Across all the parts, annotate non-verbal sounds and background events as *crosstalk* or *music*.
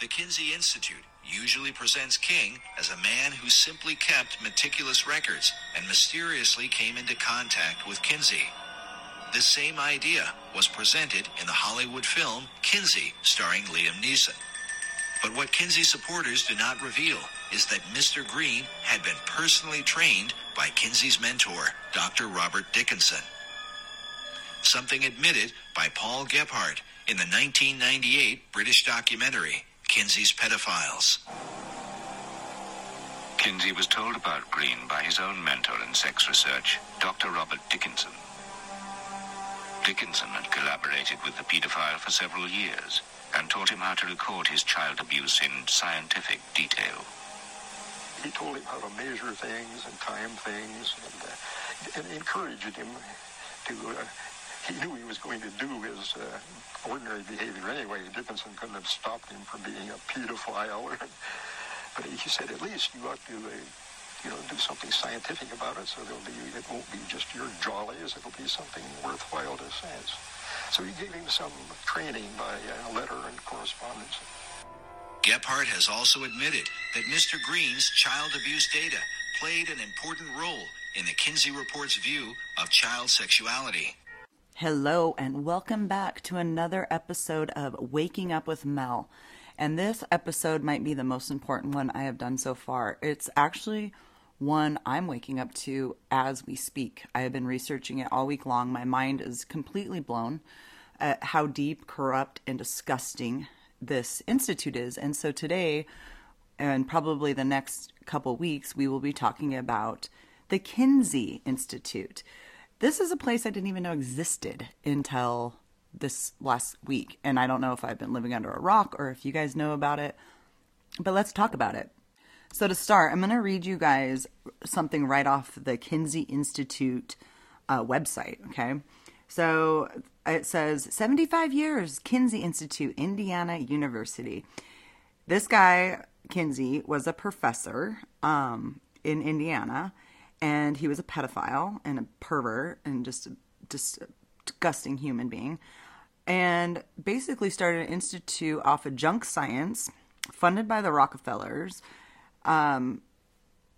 The Kinsey Institute usually presents King as a man who simply kept meticulous records and mysteriously came into contact with Kinsey. The same idea was presented in the Hollywood film Kinsey, starring Liam Neeson. But what Kinsey supporters do not reveal is that Mr. Green had been personally trained by Kinsey's mentor, Dr. Robert Dickinson. Something admitted by Paul Gebhard in the 1998 British documentary, Kinsey's Pedophiles. Kinsey was told about Green by his own mentor in sex research, Dr. Robert Dickinson. Dickinson had collaborated with the pedophile for several years and taught him how to record his child abuse in scientific detail. He told him how to measure things and time things and, uh, and encouraged him to. Uh, he knew he was going to do his uh, ordinary behavior anyway. Dickinson couldn't have stopped him from being a pedophile. *laughs* but he said, at least you ought to, uh, you know, do something scientific about it so there'll be, it won't be just your jollies. It'll be something worthwhile to science. So he gave him some training by uh, letter and correspondence. Gebhard has also admitted that Mr. Green's child abuse data played an important role in the Kinsey Report's view of child sexuality. Hello, and welcome back to another episode of Waking Up with Mel. And this episode might be the most important one I have done so far. It's actually one I'm waking up to as we speak. I have been researching it all week long. My mind is completely blown at how deep, corrupt, and disgusting this institute is. And so today, and probably the next couple weeks, we will be talking about the Kinsey Institute. This is a place I didn't even know existed until this last week. And I don't know if I've been living under a rock or if you guys know about it, but let's talk about it. So, to start, I'm going to read you guys something right off the Kinsey Institute uh, website, okay? So, it says 75 years, Kinsey Institute, Indiana University. This guy, Kinsey, was a professor um, in Indiana and he was a pedophile and a pervert and just a, just a disgusting human being and basically started an institute off of junk science funded by the rockefellers um,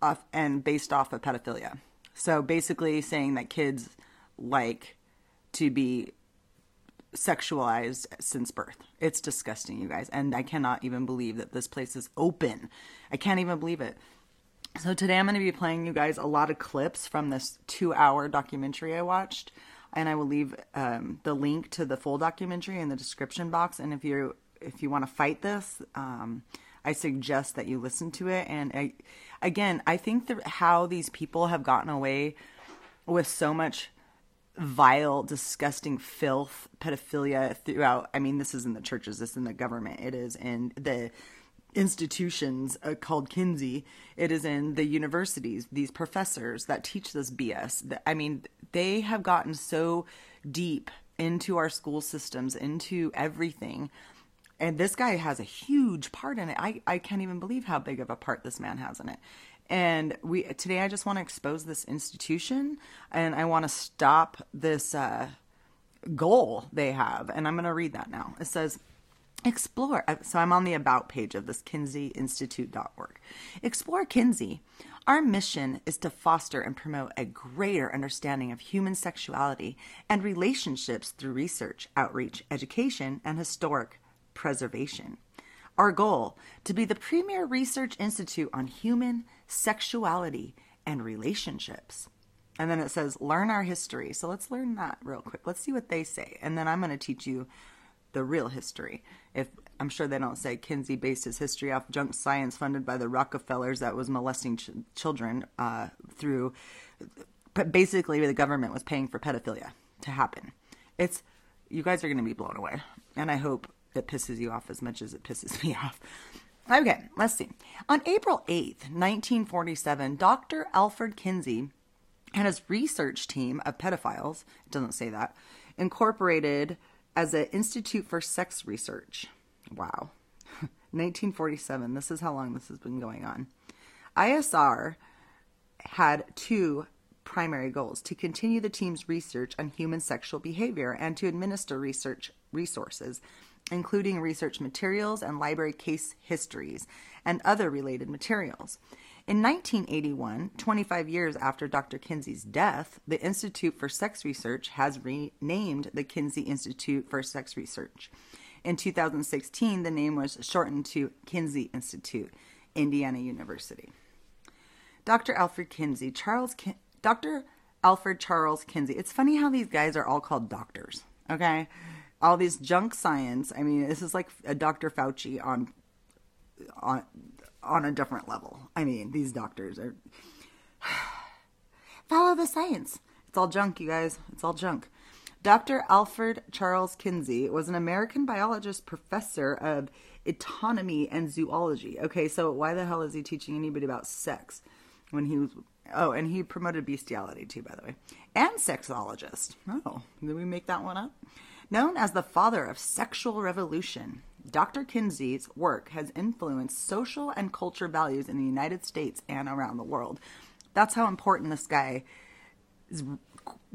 off, and based off of pedophilia so basically saying that kids like to be sexualized since birth. It's disgusting, you guys. And I cannot even believe that this place is open. I can't even believe it. So today I'm going to be playing you guys a lot of clips from this two-hour documentary I watched, and I will leave um, the link to the full documentary in the description box. And if you if you want to fight this, um, I suggest that you listen to it. And I, again, I think that how these people have gotten away with so much vile, disgusting filth, pedophilia throughout. I mean, this is in the churches, this is in the government, it is in the institutions uh, called Kinsey. It is in the universities, these professors that teach this BS. I mean, they have gotten so deep into our school systems, into everything. And this guy has a huge part in it. I, I can't even believe how big of a part this man has in it. And we today I just want to expose this institution and I want to stop this uh, goal they have. And I'm going to read that now. It says Explore. Uh, so I'm on the About page of this KinseyInstitute.org. Explore Kinsey. Our mission is to foster and promote a greater understanding of human sexuality and relationships through research, outreach, education, and historic preservation. Our goal to be the premier research institute on human sexuality and relationships. And then it says, learn our history. So let's learn that real quick. Let's see what they say. And then I'm going to teach you the real history. If I'm sure they don't say Kinsey based his history off junk science funded by the Rockefellers that was molesting ch- children uh, through, but basically the government was paying for pedophilia to happen. It's you guys are going to be blown away, and I hope it pisses you off as much as it pisses *laughs* me off. Okay, let's see. On April 8th, 1947, Dr. Alfred Kinsey and his research team of pedophiles, it doesn't say that, incorporated as an Institute for Sex Research. Wow. *laughs* 1947. This is how long this has been going on. ISR had two primary goals to continue the team's research on human sexual behavior and to administer research resources including research materials and library case histories and other related materials. In 1981, 25 years after Dr. Kinsey's death, the Institute for Sex Research has renamed the Kinsey Institute for Sex Research. In 2016, the name was shortened to Kinsey Institute, Indiana University. Dr. Alfred Kinsey, Charles Kin- Dr. Alfred Charles Kinsey. It's funny how these guys are all called doctors, okay? All these junk science. I mean, this is like a Dr. Fauci on on on a different level. I mean, these doctors are *sighs* follow the science. It's all junk, you guys. It's all junk. Dr. Alfred Charles Kinsey was an American biologist professor of entomology and zoology. Okay, so why the hell is he teaching anybody about sex when he was Oh, and he promoted bestiality too, by the way. And sexologist. Oh, did we make that one up? Known as the father of sexual revolution, Dr. Kinsey's work has influenced social and culture values in the United States and around the world. That's how important this guy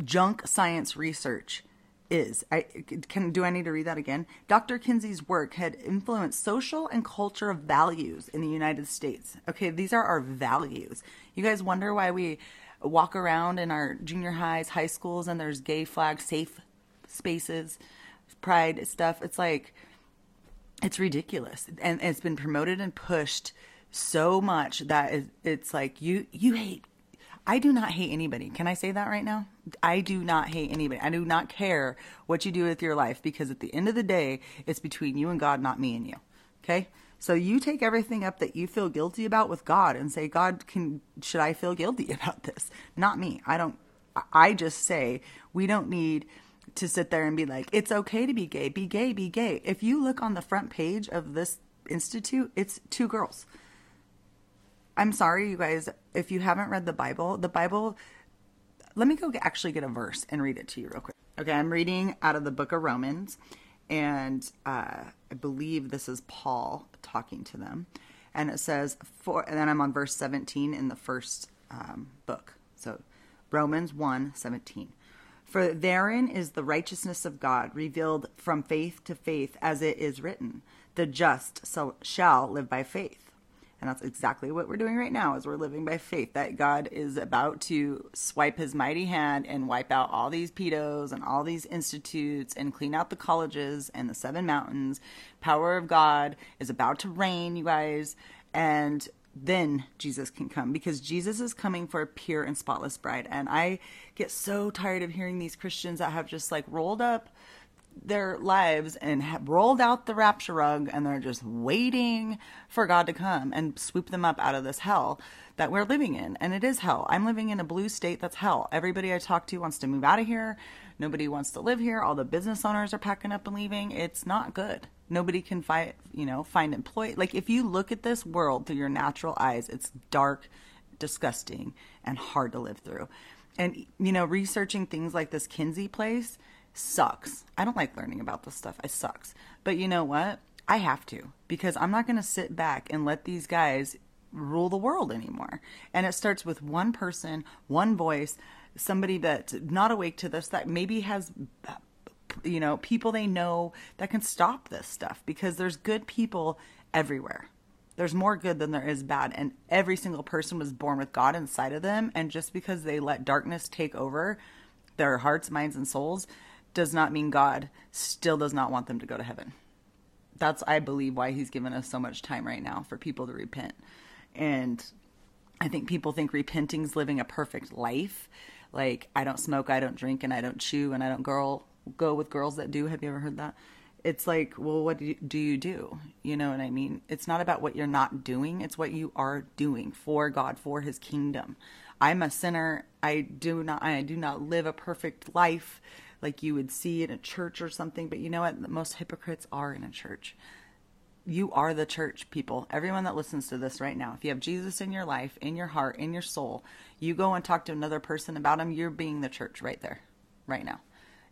junk science research is. I can do I need to read that again? Dr. Kinsey's work had influenced social and culture values in the United States. Okay, these are our values. You guys wonder why we walk around in our junior highs, high schools and there's gay flag safe spaces, pride stuff. It's like it's ridiculous. And it's been promoted and pushed so much that it's like you you hate I do not hate anybody. Can I say that right now? I do not hate anybody. I do not care what you do with your life because at the end of the day, it's between you and God, not me and you. Okay? So you take everything up that you feel guilty about with God and say, God, can should I feel guilty *laughs* about this? Not me. I don't I just say we don't need to sit there and be like, it's okay to be gay, be gay, be gay. If you look on the front page of this institute, it's two girls. I'm sorry, you guys, if you haven't read the Bible, the Bible, let me go get, actually get a verse and read it to you real quick. Okay, I'm reading out of the book of Romans, and uh, I believe this is Paul talking to them. And it says, for, and then I'm on verse 17 in the first um, book. So Romans 1 17. For therein is the righteousness of God revealed from faith to faith, as it is written, the just shall live by faith. And that's exactly what we're doing right now is we're living by faith that God is about to swipe his mighty hand and wipe out all these pedos and all these institutes and clean out the colleges and the seven mountains. Power of God is about to reign, you guys. And then Jesus can come because Jesus is coming for a pure and spotless bride. And I get so tired of hearing these Christians that have just like rolled up their lives and have rolled out the rapture rug and they're just waiting for God to come and swoop them up out of this hell that we're living in. And it is hell. I'm living in a blue state that's hell. Everybody I talk to wants to move out of here. Nobody wants to live here. All the business owners are packing up and leaving. It's not good. Nobody can find, you know, find employ. Like if you look at this world through your natural eyes, it's dark, disgusting, and hard to live through. And you know, researching things like this Kinsey place, sucks. I don't like learning about this stuff. It sucks. But you know what? I have to because I'm not going to sit back and let these guys rule the world anymore. And it starts with one person, one voice, somebody that's not awake to this that maybe has you know, people they know that can stop this stuff because there's good people everywhere. There's more good than there is bad. And every single person was born with God inside of them. And just because they let darkness take over their hearts, minds, and souls, does not mean God still does not want them to go to heaven. That's, I believe, why He's given us so much time right now for people to repent. And I think people think repenting is living a perfect life. Like, I don't smoke, I don't drink, and I don't chew, and I don't girl, go with girls that do. Have you ever heard that? It's like, well, what do you, do you know what I mean? It's not about what you're not doing, it's what you are doing for God, for His kingdom. I'm a sinner. I do not I do not live a perfect life like you would see in a church or something. But you know what? Most hypocrites are in a church. You are the church, people. Everyone that listens to this right now, if you have Jesus in your life, in your heart, in your soul, you go and talk to another person about him, you're being the church right there, right now.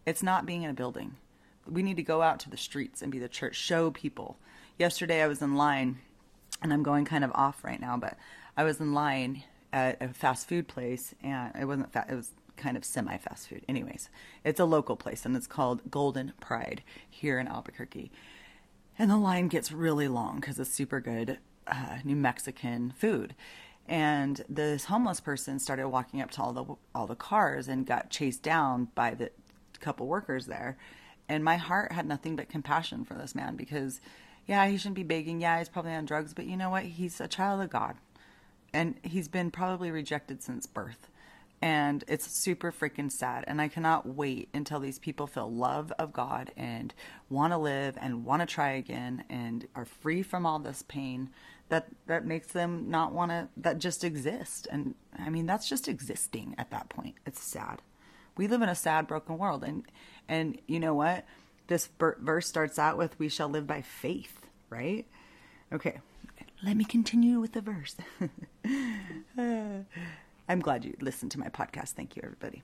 It's not being in a building. We need to go out to the streets and be the church, show people. Yesterday I was in line, and I'm going kind of off right now, but I was in line at a fast food place, and it wasn't fast, it was kind of semi fast food. Anyways, it's a local place and it's called Golden Pride here in Albuquerque. And the line gets really long because it's super good uh, New Mexican food. And this homeless person started walking up to all the all the cars and got chased down by the couple workers there. And my heart had nothing but compassion for this man because, yeah, he shouldn't be begging. Yeah, he's probably on drugs, but you know what? He's a child of God, and he's been probably rejected since birth and it's super freaking sad and i cannot wait until these people feel love of god and want to live and want to try again and are free from all this pain that that makes them not want to that just exist. And i mean that's just existing at that point. It's sad. We live in a sad broken world and and you know what? This verse starts out with we shall live by faith right? Okay. Let me continue with the verse *laughs* I'm glad you listened to my podcast. Thank you, everybody.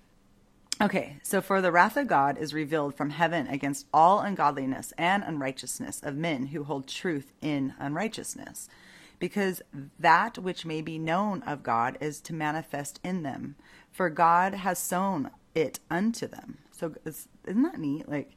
Okay, so for the wrath of God is revealed from heaven against all ungodliness and unrighteousness of men who hold truth in unrighteousness, because that which may be known of God is to manifest in them, for God has sown it unto them. So isn't that neat? Like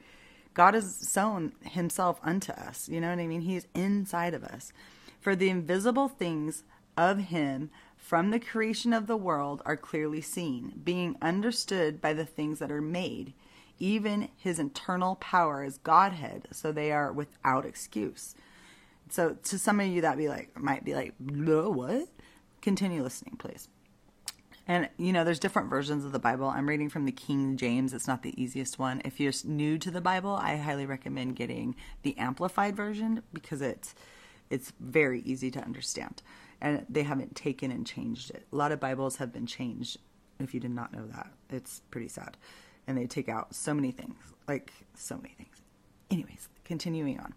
God has sown Himself unto us. You know what I mean? He's inside of us. For the invisible things of Him from the creation of the world are clearly seen, being understood by the things that are made, even his internal power as Godhead, so they are without excuse. So to some of you that be like might be like, what? Continue listening, please. And you know, there's different versions of the Bible. I'm reading from the King James. It's not the easiest one. If you're new to the Bible, I highly recommend getting the amplified version because it's it's very easy to understand and they haven't taken and changed it. A lot of Bibles have been changed. If you did not know that, it's pretty sad. And they take out so many things, like so many things. Anyways, continuing on.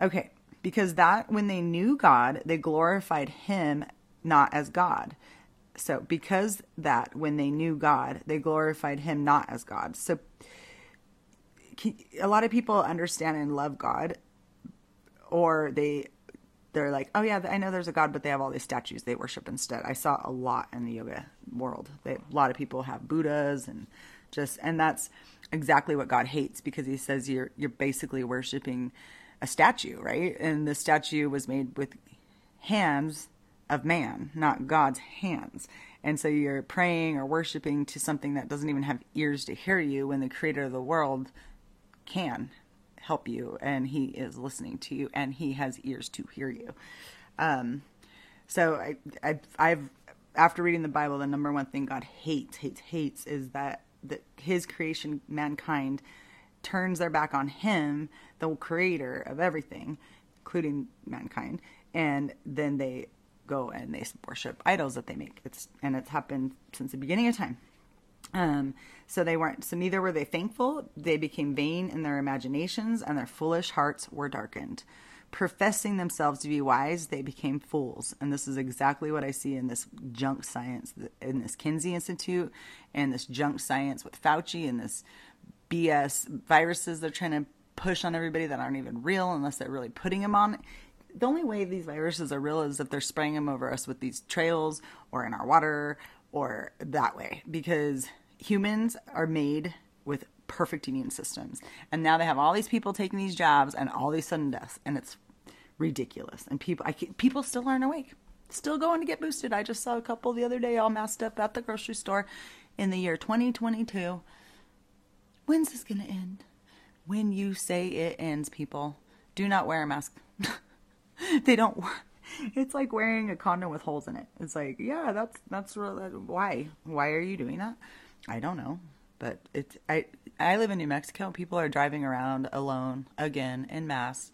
Okay, because that when they knew God, they glorified him not as God. So, because that when they knew God, they glorified him not as God. So, a lot of people understand and love God, or they they're like, oh yeah, I know there's a god, but they have all these statues they worship instead. I saw a lot in the yoga world. They, a lot of people have Buddhas and just, and that's exactly what God hates because He says you're you're basically worshiping a statue, right? And the statue was made with hands of man, not God's hands. And so you're praying or worshiping to something that doesn't even have ears to hear you when the creator of the world can help you and he is listening to you and he has ears to hear you. Um, so I, I, I've, after reading the Bible, the number one thing God hates, hates, hates is that, that his creation, mankind, turns their back on him, the creator of everything, including mankind, and then they go and they worship idols that they make. It's and it's happened since the beginning of time. Um, so they weren't, so neither were they thankful. They became vain in their imaginations, and their foolish hearts were darkened. Professing themselves to be wise, they became fools. And this is exactly what I see in this junk science, in this Kinsey Institute, and this junk science with Fauci, and this BS viruses they're trying to push on everybody that aren't even real unless they're really putting them on. The only way these viruses are real is if they're spraying them over us with these trails or in our water or that way because humans are made with perfect immune systems. And now they have all these people taking these jobs and all these sudden deaths and it's ridiculous. And people I, people still aren't awake. Still going to get boosted. I just saw a couple the other day all masked up at the grocery store in the year 2022. When's this going to end? When you say it ends, people, do not wear a mask. *laughs* they don't it's like wearing a condom with holes in it. It's like, yeah, that's that's real, why. Why are you doing that? I don't know, but it's I I live in New Mexico. People are driving around alone again in masks.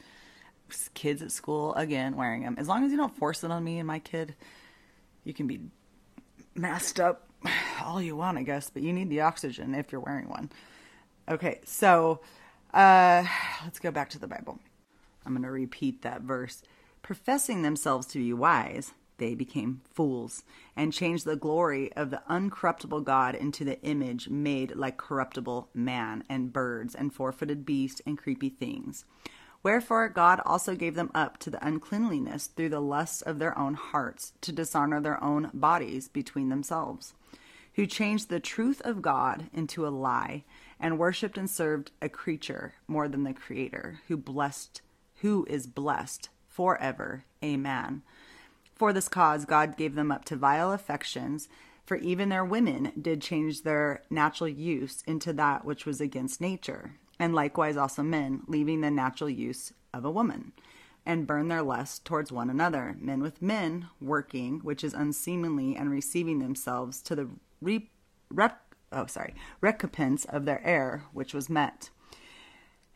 Kids at school again wearing them. As long as you don't force it on me and my kid, you can be masked up *sighs* all you want, I guess. But you need the oxygen if you're wearing one. Okay, so uh, let's go back to the Bible. I'm going to repeat that verse professing themselves to be wise, they became fools and changed the glory of the uncorruptible God into the image made like corruptible man and birds and four footed beasts and creepy things. Wherefore God also gave them up to the uncleanliness through the lusts of their own hearts, to dishonor their own bodies between themselves, who changed the truth of God into a lie, and worshipped and served a creature more than the Creator, who blessed who is blessed forever. Amen. For this cause, God gave them up to vile affections, for even their women did change their natural use into that which was against nature, and likewise also men, leaving the natural use of a woman, and burn their lust towards one another, men with men, working, which is unseemly, and receiving themselves to the re- rep- oh, sorry, recompense of their error, which was met.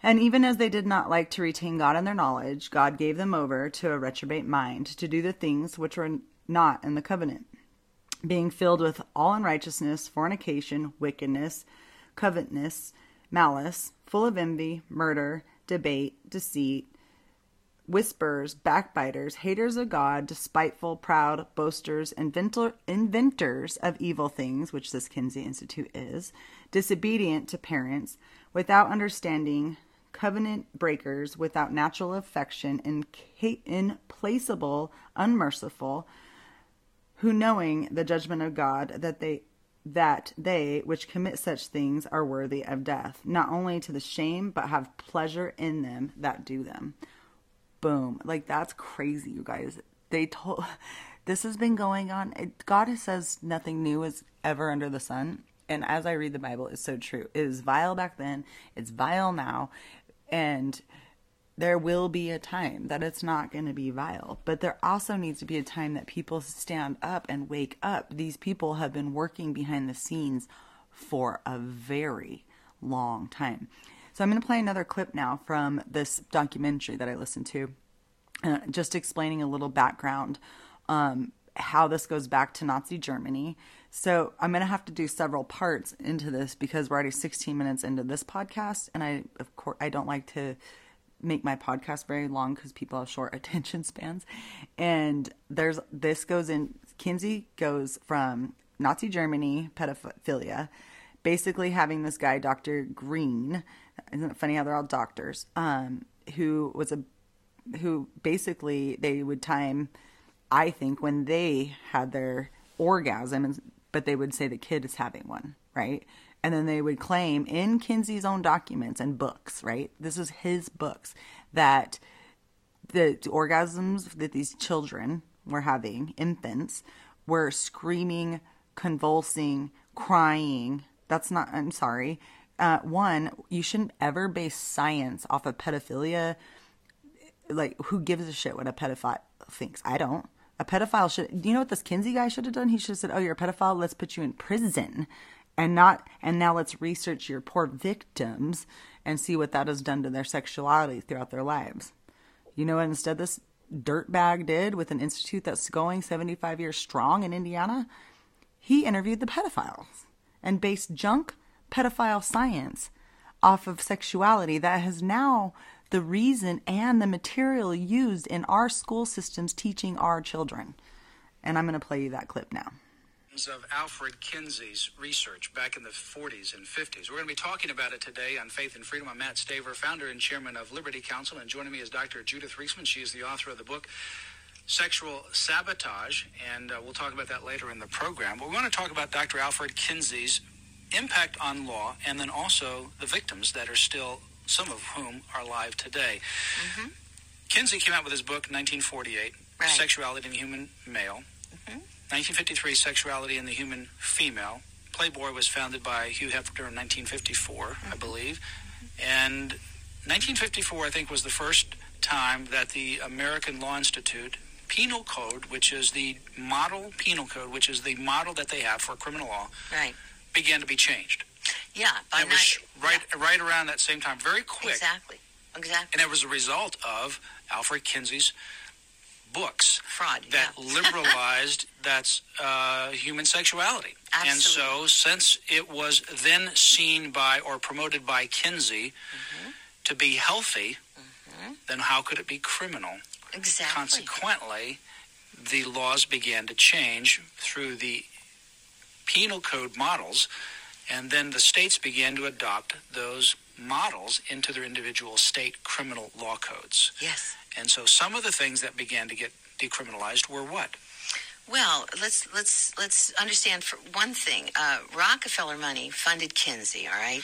And even as they did not like to retain God in their knowledge, God gave them over to a reprobate mind to do the things which were not in the covenant, being filled with all unrighteousness, fornication, wickedness, covetousness, malice, full of envy, murder, debate, deceit, whisperers, backbiters, haters of God, despiteful, proud, boasters, inventor, inventors of evil things, which this Kinsey Institute is, disobedient to parents, without understanding, covenant breakers, without natural affection, implacable, unmerciful, who knowing the judgment of God that they that they which commit such things are worthy of death, not only to the shame, but have pleasure in them that do them. Boom. Like that's crazy, you guys. They told *laughs* this has been going on. It, God says nothing new is ever under the sun. And as I read the Bible, it's so true. It was vile back then, it's vile now. And there will be a time that it's not going to be vile, but there also needs to be a time that people stand up and wake up. These people have been working behind the scenes for a very long time. So I'm going to play another clip now from this documentary that I listened to, uh, just explaining a little background, um, how this goes back to Nazi Germany. So I'm going to have to do several parts into this because we're already 16 minutes into this podcast, and I of course I don't like to make my podcast very long because people have short *laughs* attention spans. And there's this goes in Kinsey goes from Nazi Germany pedophilia, basically having this guy Dr. Green. Isn't it funny how they're all doctors? Um, who was a who basically they would time I think when they had their orgasm but they would say the kid is having one, right? And then they would claim in Kinsey's own documents and books, right? This is his books that the orgasms that these children were having, infants, were screaming, convulsing, crying. That's not, I'm sorry. Uh, one, you shouldn't ever base science off of pedophilia. Like, who gives a shit what a pedophile thinks? I don't. A pedophile should, you know what this Kinsey guy should have done? He should have said, Oh, you're a pedophile. Let's put you in prison and not and now let's research your poor victims and see what that has done to their sexuality throughout their lives. You know what instead this dirtbag did with an institute that's going 75 years strong in Indiana? He interviewed the pedophiles and based junk pedophile science off of sexuality that has now the reason and the material used in our school systems teaching our children. And I'm going to play you that clip now of Alfred Kinsey's research back in the 40s and 50s. We're going to be talking about it today on Faith and Freedom. I'm Matt Staver, founder and chairman of Liberty Counsel, and joining me is Dr. Judith Reisman. She is the author of the book Sexual Sabotage, and uh, we'll talk about that later in the program. But we're going to talk about Dr. Alfred Kinsey's impact on law and then also the victims that are still, some of whom are alive today. Mm-hmm. Kinsey came out with his book in 1948, right. Sexuality in the Human Male. Mm-hmm. 1953, Sexuality in the Human Female. Playboy was founded by Hugh Hefner in 1954, mm-hmm. I believe. And 1954, I think, was the first time that the American Law Institute Penal Code, which is the model penal code, which is the model that they have for criminal law, right. began to be changed. Yeah, it was right yeah. right around that same time, very quick. Exactly, exactly. And it was a result of Alfred Kinsey's books Fraud, that yeah. *laughs* liberalized that's uh, human sexuality. Absolutely. And so, since it was then seen by or promoted by Kinsey mm-hmm. to be healthy, mm-hmm. then how could it be criminal? Exactly. Consequently, the laws began to change through the penal code models, and then the states began to adopt those models into their individual state criminal law codes. Yes. And so some of the things that began to get decriminalized were what? Well, let's let's let's understand for one thing. Uh, Rockefeller money funded Kinsey. All right,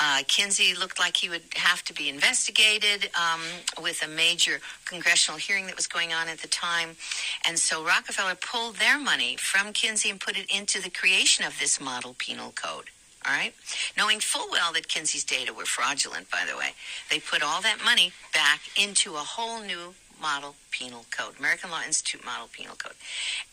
uh, Kinsey looked like he would have to be investigated um, with a major congressional hearing that was going on at the time, and so Rockefeller pulled their money from Kinsey and put it into the creation of this model penal code. All right, knowing full well that Kinsey's data were fraudulent. By the way, they put all that money back into a whole new Model Penal Code, American Law Institute Model Penal Code,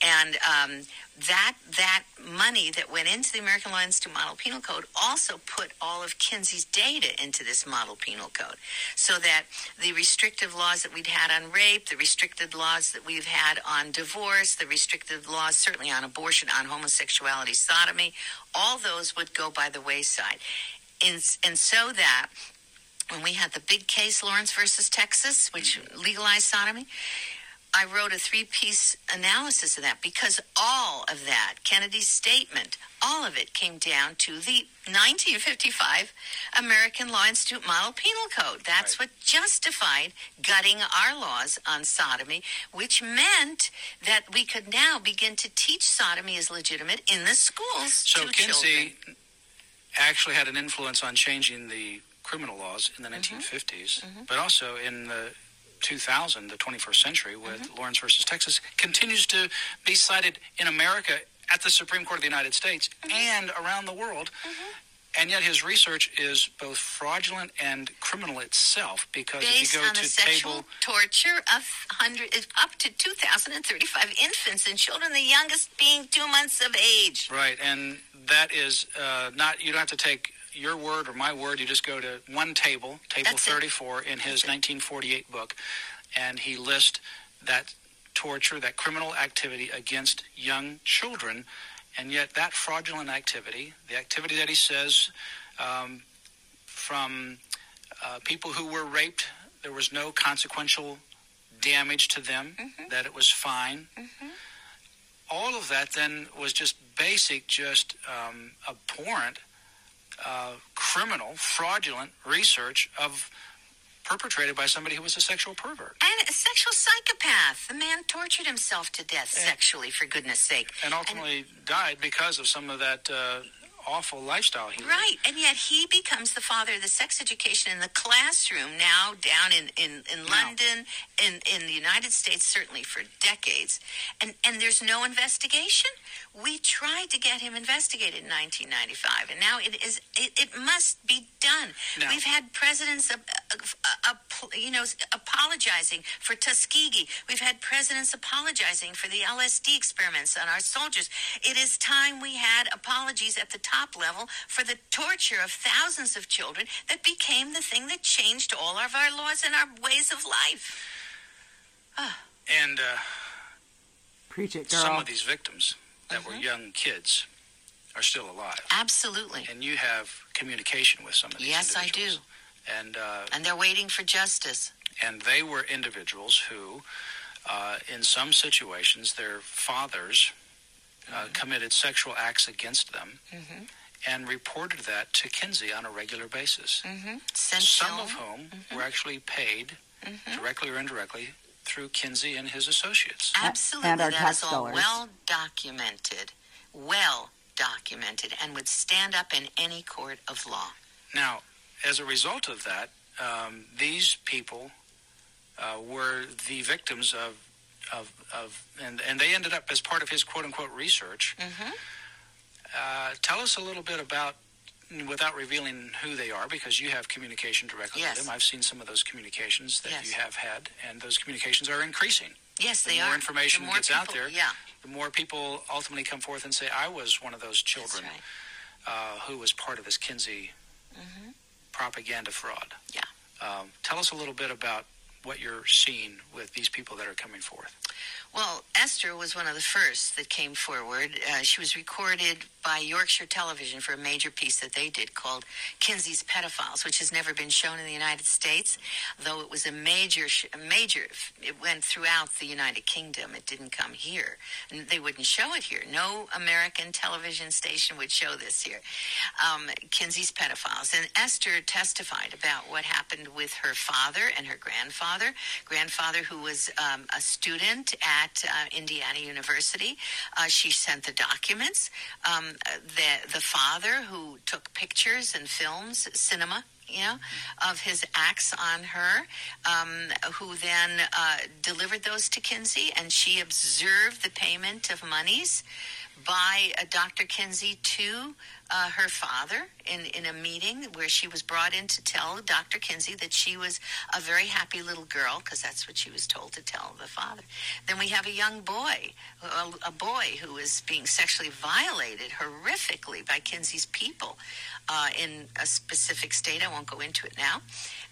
and um, that that money that went into the American Law Institute Model Penal Code also put all of Kinsey's data into this Model Penal Code, so that the restrictive laws that we'd had on rape, the restricted laws that we've had on divorce, the restrictive laws certainly on abortion, on homosexuality, sodomy, all those would go by the wayside, and, and so that when we had the big case, Lawrence versus Texas, which mm-hmm. legalized sodomy, I wrote a three piece analysis of that because all of that, Kennedy's statement, all of it came down to the 1955 American Law Institute Model Penal Code. That's Right. what justified gutting our laws on sodomy, which meant that we could now begin to teach sodomy as legitimate in the schools So Kinsey children. actually had an influence on changing the criminal laws in the Mm-hmm. 1950s, but also in the 2000, the 21st century, with Mm-hmm. Lawrence versus Texas, continues to be cited in America at the Supreme Court of the United States Mm-hmm. and around the world. And yet his research is both fraudulent and criminal itself because based if you go on the sexual table torture of hundred up to 2,035 infants and children, the youngest being two months of age. Right, and that is uh, not. You don't have to take your word or my word. You just go to one table, table That's it. 34, in his 1948 book, and he lists that torture, that criminal activity against young children, and yet that fraudulent activity, the activity that he says um, from uh, people who were raped, there was no consequential damage to them, Mm-hmm. that it was fine all of that then was just basic, just um, abhorrent, uh, criminal, fraudulent research of perpetrated by somebody who was a sexual pervert. And a sexual psychopath. The man tortured himself to death Yeah. sexually, for goodness sake. And ultimately died because of some of that uh, awful lifestyle he lived. Right, and yet he becomes the father of the sex education in the classroom now down in, in, in London, in, in the United States, certainly for decades. And, and there's no investigation. We tried to get him investigated in 1995, and now it is it, it must be done. Now- We've had presidents, uh, uh, uh, you know, apologizing for Tuskegee. We've had presidents apologizing for the LSD experiments on our soldiers. It is time we had apologies at the top level for the torture of thousands of children that became the thing that changed all of our laws and our ways of life. And uh, Preach it, girl. some of these victims that Mm-hmm. were young kids are still alive. Absolutely. And you have communication with some of these Yes, I do. And uh, And they're waiting for justice. and they were individuals who, uh, in some situations, their fathers uh, committed sexual acts against them and reported that to Kinsey on a regular basis. Mm-hmm. Some of whom were actually paid directly or indirectly through Kinsey and his associates. Absolutely. and our that tax is all dollars. well documented. Well documented and would stand up in any court of law. Now, as a result of that, um, these people uh, were the victims of, of, of and, and they ended up as part of his quote unquote research. Mhm. Uh, tell us a little bit about, without revealing who they are, because you have communication directly Yes. with them. I've seen some of those communications that Yes. you have had, and those communications are increasing. Yes, The they more are. information The more information gets out there, Yeah, The more people ultimately come forth and say, I was one of those children right. uh, who was part of this Kinsey propaganda fraud. Yeah. Um, tell us a little bit about what you're seeing with these people that are coming forth. Well, Esther was one of the first that came forward. Uh, she was recorded by Yorkshire Television for a major piece that they did called Kinsey's Pedophiles, which has never been shown in the United States, though it was a major, major. It went throughout the United Kingdom. It didn't come here, and they wouldn't show it here. No American television station would show this here. Um, Kinsey's Pedophiles, and Esther testified about what happened with her father and her grandfather grandfather, grandfather who was um, a student at uh, Indiana University. Uh, she sent the documents. Um, the the father who took pictures and films, cinema you know, of his acts on her, um, who then uh, delivered those to Kinsey, and she observed the payment of monies by uh, Dr. Kinsey to uh, her father in, in a meeting where she was brought in to tell Dr. Kinsey that she was a very happy little girl, because that's what she was told to tell the father. Then we have a young boy, a, a boy who is being sexually violated horrifically by Kinsey's people uh, in a specific state. I won't go into it now.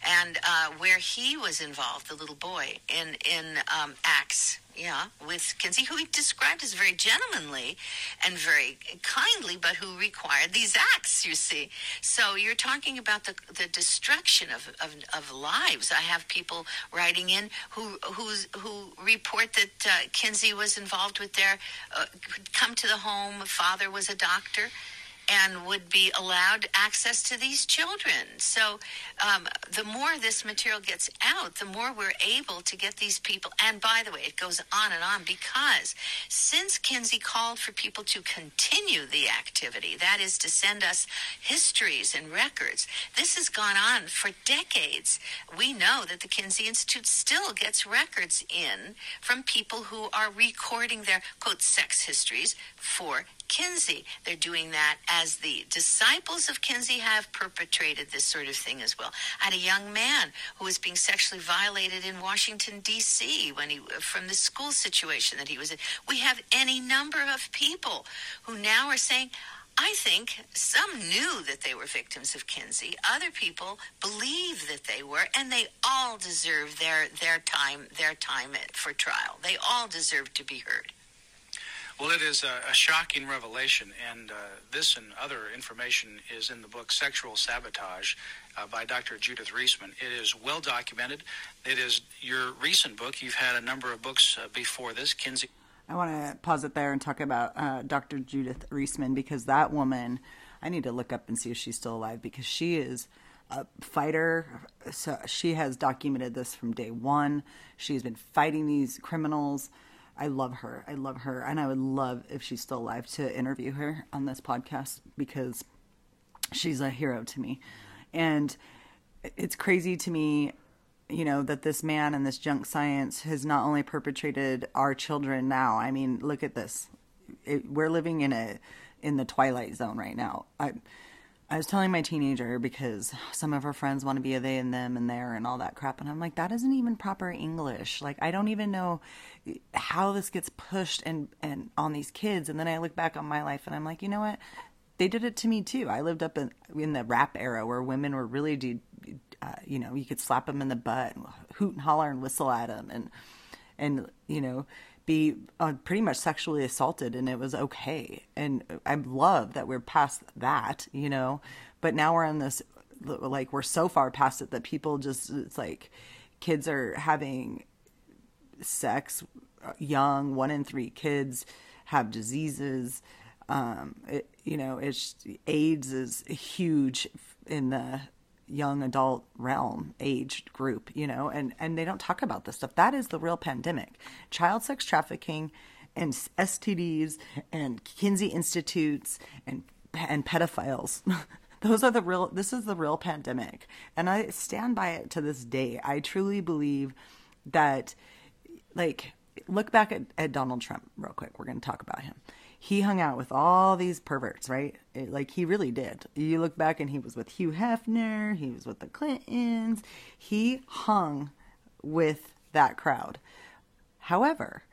And uh, where he was involved, the little boy, in, in um, acts yeah, with Kinsey, who he described as very gentlemanly and very kindly, but who required these acts, you see. So you're talking about the, the destruction of, of, of lives. I have people writing in who, who's, who report that uh, Kinsey was involved with their, uh, come to the home, father was a doctor and would be allowed access to these children. So, um, the more this material gets out, the more we're able to get these people. And by the way, it goes on and on because since Kinsey called for people to continue the activity, that is to send us histories and records, this has gone on for decades. We know that the Kinsey Institute still gets records in from people who are recording their quote sex histories for Kinsey. They're doing that as the disciples of Kinsey have perpetrated this sort of thing as well. I had a young man who was being sexually violated in Washington D.C. when he from the school situation that he was in. We have any number of people who now are saying. I think some knew that they were victims of Kinsey. Other people believe that they were, and they all deserve their their time their time for trial. They all deserve to be heard. Well, it is a, a shocking revelation, and uh, this and other information is in the book Sexual Sabotage uh, by Dr. Judith Reisman. It is well documented. It is your recent book. You've had a number of books uh, before this, Kinsey. I want to pause it there and talk about uh, Dr. Judith Reisman because that woman, I need to look up and see if she's still alive because she is a fighter. So she has documented this from day one. She's been fighting these criminals. I love her. I love her. And I would love if she's still alive to interview her on this podcast because she's a hero to me. And it's crazy to me, you know, that this man and this junk science has not only perpetrated our children now. I mean, look at this. It, we're living in a in the twilight zone right now. I I was telling my teenager because some of her friends want to be a they and them and there and all that crap. And I'm like, that isn't even proper English. Like, I don't even know how this gets pushed and, and on these kids. And then I look back on my life and I'm like, you know what? They did it to me too. I lived up in, in the rap era where women were really, do, uh, you know, you could slap them in the butt and hoot and holler and whistle at them and, and, you know, be uh, pretty much sexually assaulted and it was okay. And I love that we're past that, you know, but now we're on this, like, we're so far past it that people just, it's like kids are having sex uh, young, one in three kids have diseases. Um, it, you know, it's AIDS is huge in the young adult realm age group you know and and they don't talk about this stuff. That is the real pandemic. Child sex trafficking and stds and kinsey institutes and and pedophiles. *laughs* Those are the real this is the real pandemic. And i stand by it to this day. I truly believe that like look back at, at donald trump real quick. We're going to talk about him he hung out with all these perverts, right? It, like he really did. You look back and he was with Hugh Hefner, he was with the Clintons. He hung with that crowd. However,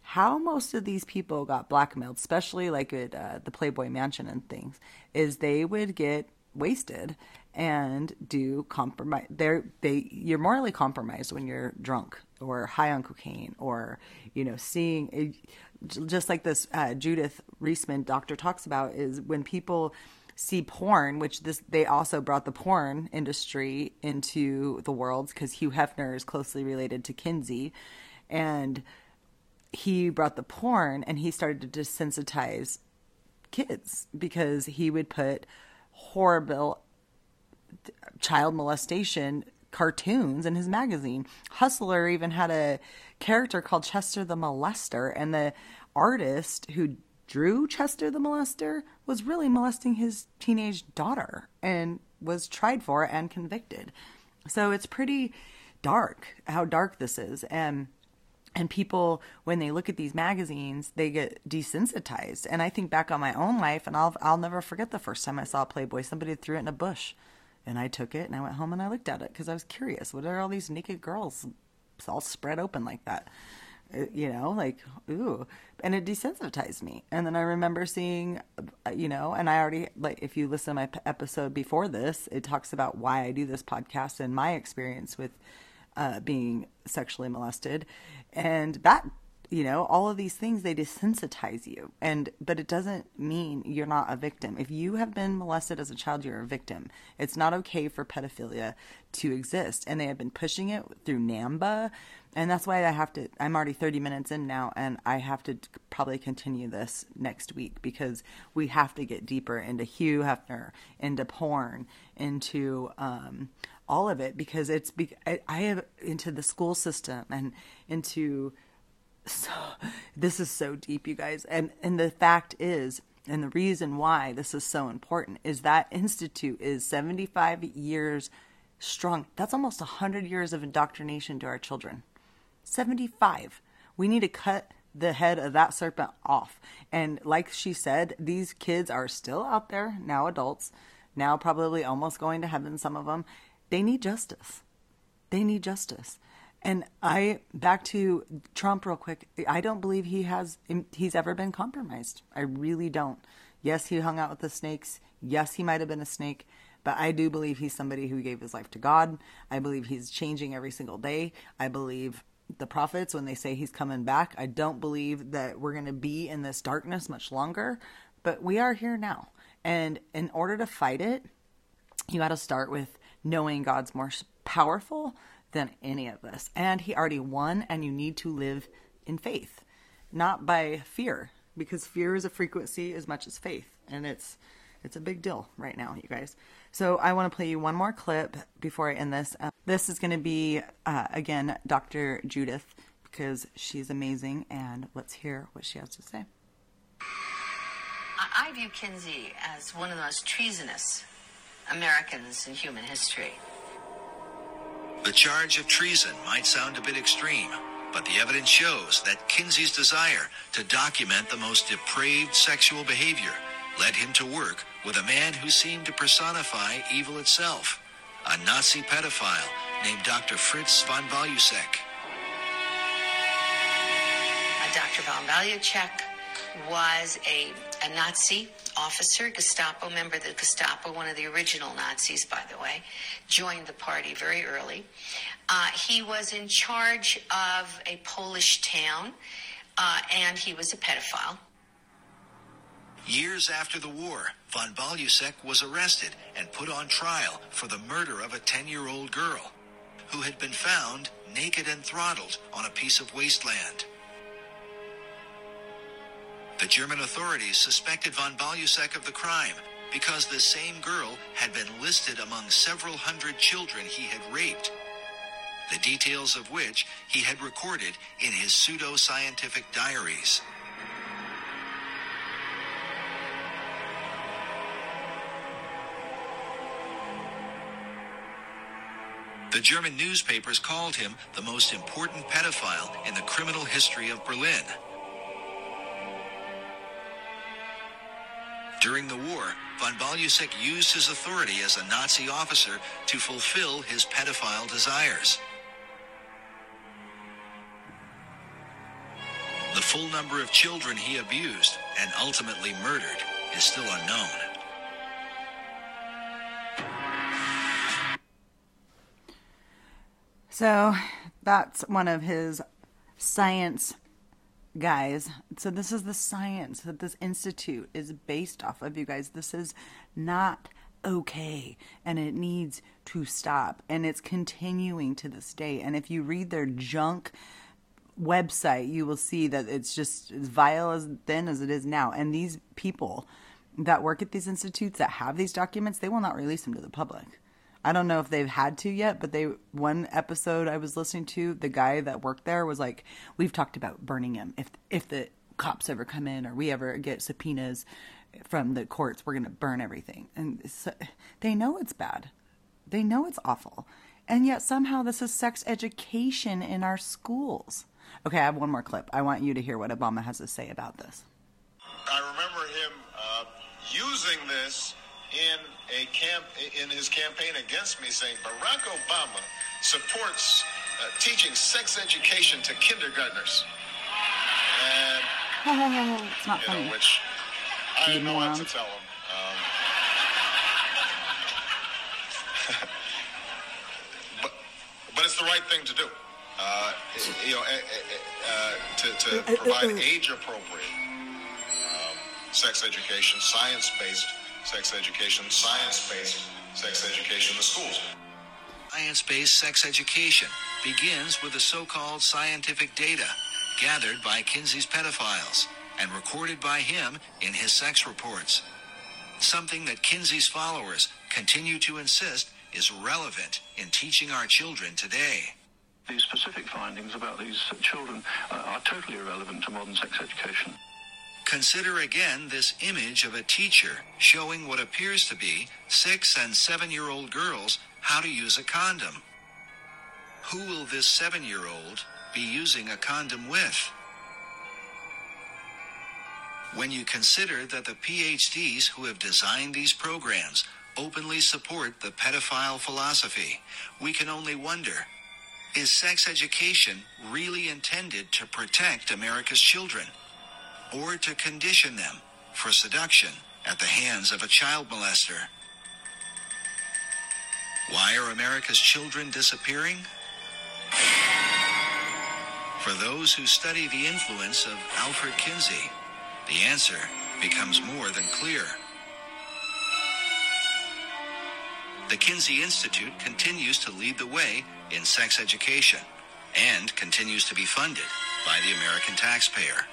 how most of these people got blackmailed, especially like at uh, the Playboy Mansion and things, is they would get wasted and do compromise. They're they you're morally compromised when you're drunk or high on cocaine or you know seeing just like this uh, Judith Reisman doctor talks about is when people see porn, which this they also brought the porn industry into the world because Hugh Hefner is closely related to Kinsey, and he brought the porn and he started to desensitize kids because he would put horrible child molestation cartoons in his magazine. Hustler even had a character called Chester the Molester, and the artist who drew Chester the Molester was really molesting his teenage daughter and was tried for and convicted. So it's pretty dark how dark this is. And and people when they look at these magazines they get desensitized and i think back on my own life and i'll i'll never forget the first time i saw playboy somebody threw it in a bush and i took it and i went home and i looked at it because i was curious what are all these naked girls all spread open like that? Uh, you know like ooh. And it desensitized me. And then i remember seeing uh, you know and i already like if you listen to my episode before this it talks about why i do this podcast and my experience with uh, being sexually molested. And that you know all of these things they desensitize you. And but it doesn't mean you're not a victim. If you have been molested as a child you're a victim. It's not okay for pedophilia to exist. And they have been pushing it through NAMBLA. And that's why i have to i'm already 30 minutes in now and i have to probably continue this next week because we have to get deeper into hugh hefner into porn into um, all of it because it's be- I, I have into the school system and into so *laughs* this is so deep you guys. And and the fact is and the reason why this is so important is that institute is 75 years strong that's almost 100 years of indoctrination to our children. 75 we need to cut the head of that serpent off. And like she said these kids are still out there now adults now probably almost going to heaven some of them they need justice. They need justice. And I back to Trump real quick. I don't believe he has he's ever been compromised. I really don't. Yes, he hung out with the snakes. Yes, he might have been a snake, but I do believe he's somebody who gave his life to God. I believe he's changing every single day. I believe the prophets when they say he's coming back. I don't believe that we're going to be in this darkness much longer, but we are here now. And in order to fight it, you got to start with knowing God's more powerful than any of us. And He already won, and you need to live in faith, not by fear, because fear is a frequency as much as faith. And it's it's a big deal right now, you guys. So I want to play you one more clip before I end this. Uh, this is going to be uh, again Dr. Judith because she's amazing, and let's hear what she has to say. I view Kinsey as one of the most treasonous Americans in human history. The charge of treason might sound a bit extreme, but the evidence shows that Kinsey's desire to document the most depraved sexual behavior led him to work with a man who seemed to personify evil itself, a Nazi pedophile named Dr. Fritz von Balluseck. Dr. von Balluseck was a, a Nazi officer, Gestapo member, the Gestapo, one of the original Nazis, by the way, joined the party very early. Uh, he was in charge of a Polish town, uh, and he was a pedophile. Years after the war, von Balluseck was arrested and put on trial for the murder of a 10 year old girl who had been found naked and throttled on a piece of wasteland. The German authorities suspected von Balluseck of the crime because the same girl had been listed among several hundred children he had raped, the details of which he had recorded in his pseudo-scientific diaries. The German newspapers called him the most important pedophile in the criminal history of Berlin. During the war, von Balluseck used his authority as a Nazi officer to fulfill his pedophile desires. The full number of children he abused and ultimately murdered is still unknown. So that's one of his science guys. So this is the science that this institute is based off of, you guys. This is not okay and it needs to stop and it's continuing to this day. And if you read their junk website, you will see that it's just as vile as thin as it is now. And these people that work at these institutes that have these documents, they will not release them to the public. I don't know if they've had to yet, but they one episode I was listening to, the guy that worked there was like, "We've talked about burning him if if the cops ever come in or we ever get subpoenas from the courts, we're going to burn everything." And so, they know it's bad. They know it's awful. And yet somehow this is sex education in our schools. Okay, I have one more clip. I want you to hear what Obama has to say about this. I remember him uh, using this in a camp in his campaign against me, saying Barack Obama supports uh, teaching sex education to kindergartners, and *laughs* it's not funny. know, which I didn't know what to tell him. Um, *laughs* but but it's the right thing to do. Uh, you know, eh, eh, eh, uh, to, to provide age appropriate um, sex education, science based sex education, science based sex education in the schools. Science based sex education begins with the so called scientific data gathered by Kinsey's pedophiles and recorded by him in his sex reports. Something that Kinsey's followers continue to insist is relevant in teaching our children today. these specific findings about these children uh, are totally irrelevant to modern sex education. Consider again this image of a teacher showing what appears to be six and seven year old girls how to use a condom. Who will this seven year old be using a condom with? When you consider that the PhDs who have designed these programs openly support the pedophile philosophy, we can only wonder is sex education really intended to protect America's children? Or to condition them for seduction at the hands of a child molester. Why are America's children disappearing? For those who study the influence of Alfred Kinsey, the answer becomes more than clear. The Kinsey Institute continues to lead the way in sex education and continues to be funded by the American taxpayer.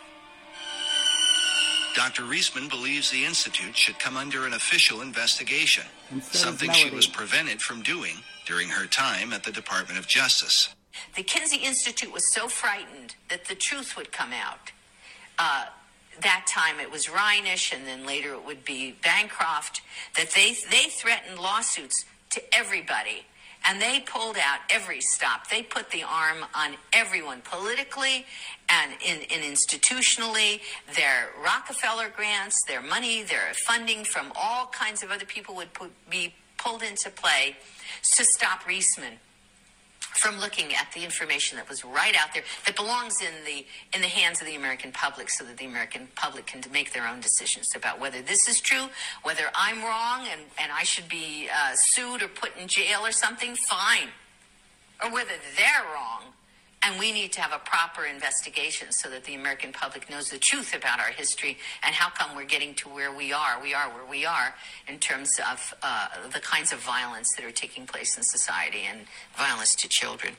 Dr. Reisman believes the Institute should come under an official investigation, And so something she was prevented from doing during her time at the Department of Justice. The Kinsey Institute was so frightened that the truth would come out. Uh, that time it was Reinisch, and then later it would be Bancroft. That they they threatened lawsuits to everybody, and they pulled out every stop. They put the arm on everyone politically and in, in institutionally. Their Rockefeller grants, their money, their funding from all kinds of other people would put, be pulled into play to stop Reisman from looking at the information that was right out there that belongs in the in the hands of the American public so that the American public can make their own decisions about whether this is true, whether I'm wrong and, and I should be uh, sued or put in jail or something, fine. Or whether they're wrong and we need to have a proper investigation so that the American public knows the truth about our history and how come we're getting to where we are. We are where we are in terms of uh, the kinds of violence that are taking place in society and violence to children.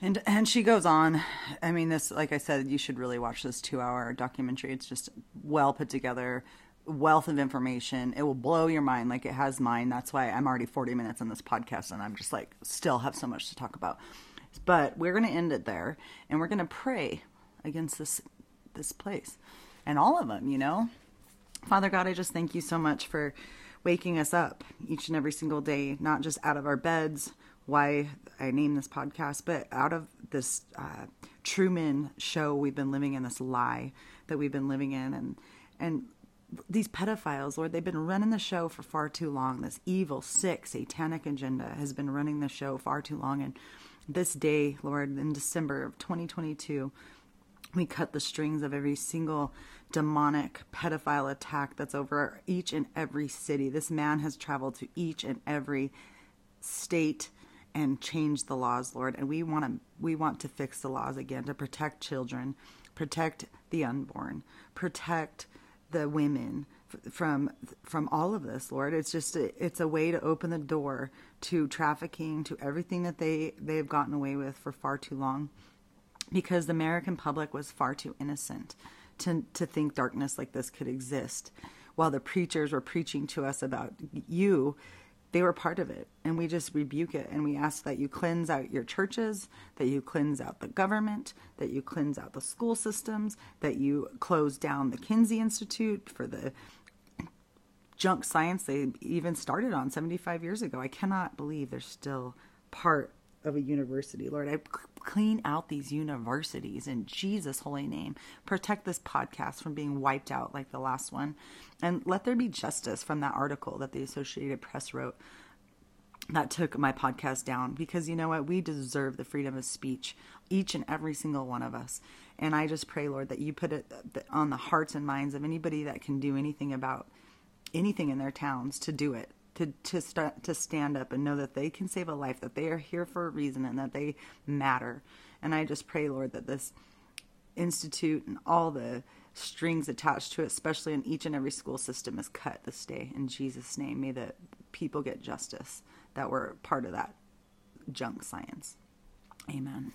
And and she goes on. I mean, this, like I said, you should really watch this two-hour documentary. It's just well put together, wealth of information. It will blow your mind, like it has mine. That's why I'm already 40 minutes on this podcast, and I'm just like still have so much to talk about. But we're going to end it there, and we're going to pray against this this place and all of them. You know, Father God, I just thank you so much for waking us up each and every single day, not just out of our beds, why I named this podcast, but out of this uh, Truman show we've been living in, this lie that we've been living in, and and these pedophiles, Lord, they've been running the show for far too long. This evil, sick, satanic agenda has been running the show far too long, and this day, Lord, in December of 2022 we cut the strings of every single demonic pedophile attack that's over each and every city. This man has traveled to each and every state and changed the laws, Lord. And we want to we want to fix the laws again to protect children, protect the unborn, protect the women from from all of this, Lord. It's just a, it's a way to open the door to trafficking, to everything that they they've gotten away with for far too long because the American public was far too innocent to to think darkness like this could exist. While the preachers were preaching to us about you, they were part of it and we just rebuke it and we ask that you cleanse out your churches that you cleanse out the government that you cleanse out the school systems that you close down the kinsey institute for the junk science they even started on 75 years ago. I cannot believe they're still part of a university. Lord i clean out these universities in jesus holy name. Protect this podcast from being wiped out like the last one. And let there be justice from that article that the Associated Press wrote that took my podcast down. Because you know what? We deserve the freedom of speech, each and every single one of us. And I just pray, Lord, that you put it uh, on the hearts and minds of anybody that can do anything about anything in their towns to do it. To to st- to stand up and know that they can save a life, that they are here for a reason, and that they matter. And I just pray, Lord, that this institute and all the strings attached to it, especially in each and every school system, is cut this day. In Jesus' name, may the people get justice that were part of that junk science. Amen.